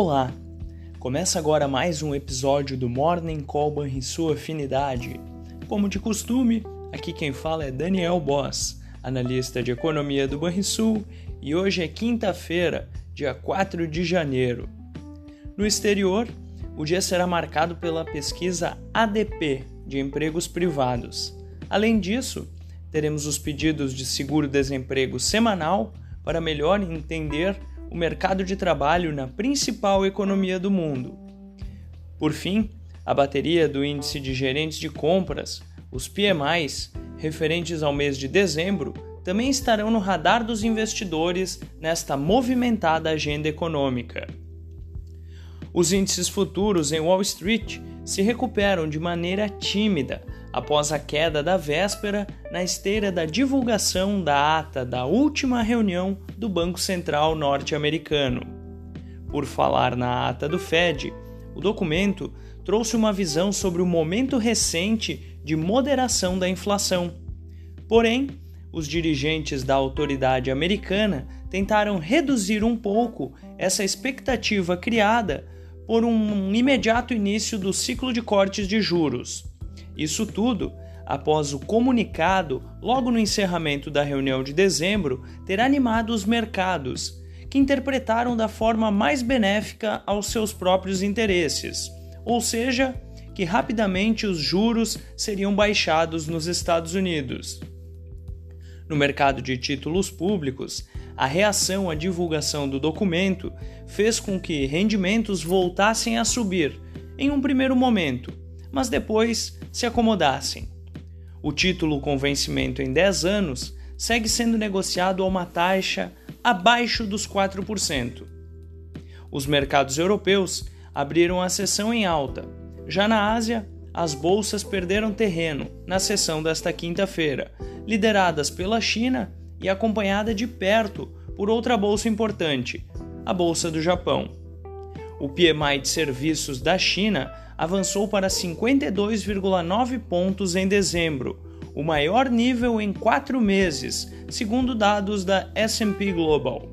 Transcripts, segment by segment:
Olá! Começa agora mais um episódio do Morning Call e sua afinidade. Como de costume, aqui quem fala é Daniel Boss, analista de economia do Banrisul, e hoje é quinta-feira, dia 4 de janeiro. No exterior, o dia será marcado pela pesquisa ADP de empregos privados. Além disso, teremos os pedidos de seguro-desemprego semanal para melhor entender o mercado de trabalho na principal economia do mundo. Por fim, a bateria do índice de gerentes de compras, os PMIs, referentes ao mês de dezembro, também estarão no radar dos investidores nesta movimentada agenda econômica. Os índices futuros em Wall Street se recuperam de maneira tímida após a queda da véspera na esteira da divulgação da ata da última reunião do Banco Central norte-americano. Por falar na ata do Fed, o documento trouxe uma visão sobre o momento recente de moderação da inflação. Porém, os dirigentes da autoridade americana tentaram reduzir um pouco essa expectativa criada por um imediato início do ciclo de cortes de juros. Isso tudo após o comunicado, logo no encerramento da reunião de dezembro, ter animado os mercados, que interpretaram da forma mais benéfica aos seus próprios interesses, ou seja, que rapidamente os juros seriam baixados nos Estados Unidos. No mercado de títulos públicos, a reação à divulgação do documento fez com que rendimentos voltassem a subir em um primeiro momento, mas depois se acomodassem. O título com vencimento em 10 anos segue sendo negociado a uma taxa abaixo dos 4%. Os mercados europeus abriram a sessão em alta. Já na Ásia, as bolsas perderam terreno na sessão desta quinta-feira, lideradas pela China e acompanhada de perto por outra bolsa importante, a Bolsa do Japão. O PMI de serviços da China avançou para 52,9 pontos em dezembro, o maior nível em quatro meses, segundo dados da SP Global.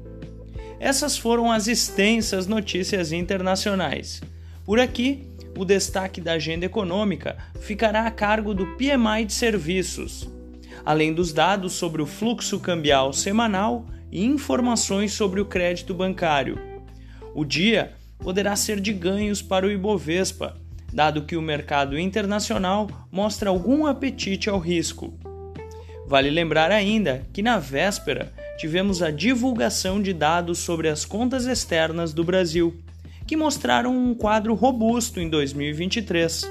Essas foram as extensas notícias internacionais. Por aqui, o destaque da agenda econômica ficará a cargo do PMI de serviços, além dos dados sobre o fluxo cambial semanal e informações sobre o crédito bancário. O dia poderá ser de ganhos para o Ibovespa, dado que o mercado internacional mostra algum apetite ao risco. Vale lembrar ainda que na véspera tivemos a divulgação de dados sobre as contas externas do Brasil, que mostraram um quadro robusto em 2023.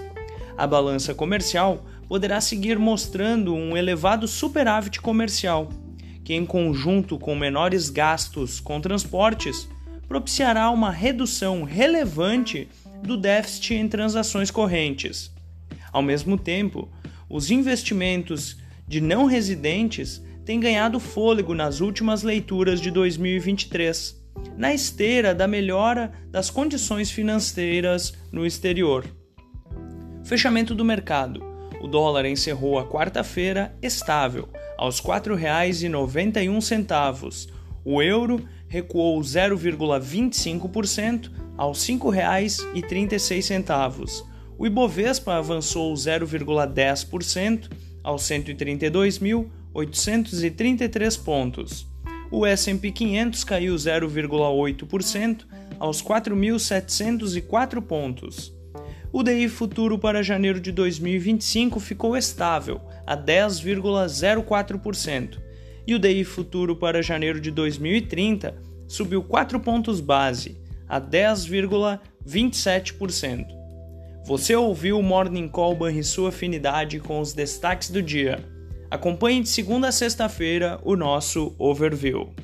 A balança comercial poderá seguir mostrando um elevado superávit comercial que, em conjunto com menores gastos com transportes, propiciará uma redução relevante do déficit em transações correntes. Ao mesmo tempo, os investimentos de não residentes têm ganhado fôlego nas últimas leituras de 2023, na esteira da melhora das condições financeiras no exterior. Fechamento do mercado. O dólar encerrou a quarta-feira estável aos R$ 4,91. O euro recuou 0,25% aos R$ 5,36. O Ibovespa avançou 0,10% aos 132.833 pontos. O S&P 500 caiu 0,8% aos 4.704 pontos. O DI futuro para janeiro de 2025 ficou estável, a 10,04%, e o DI futuro para janeiro de 2030 subiu 4 pontos base, a 10,27%. Você ouviu o Morning Call e sua afinidade com os destaques do dia. Acompanhe de segunda a sexta-feira o nosso overview.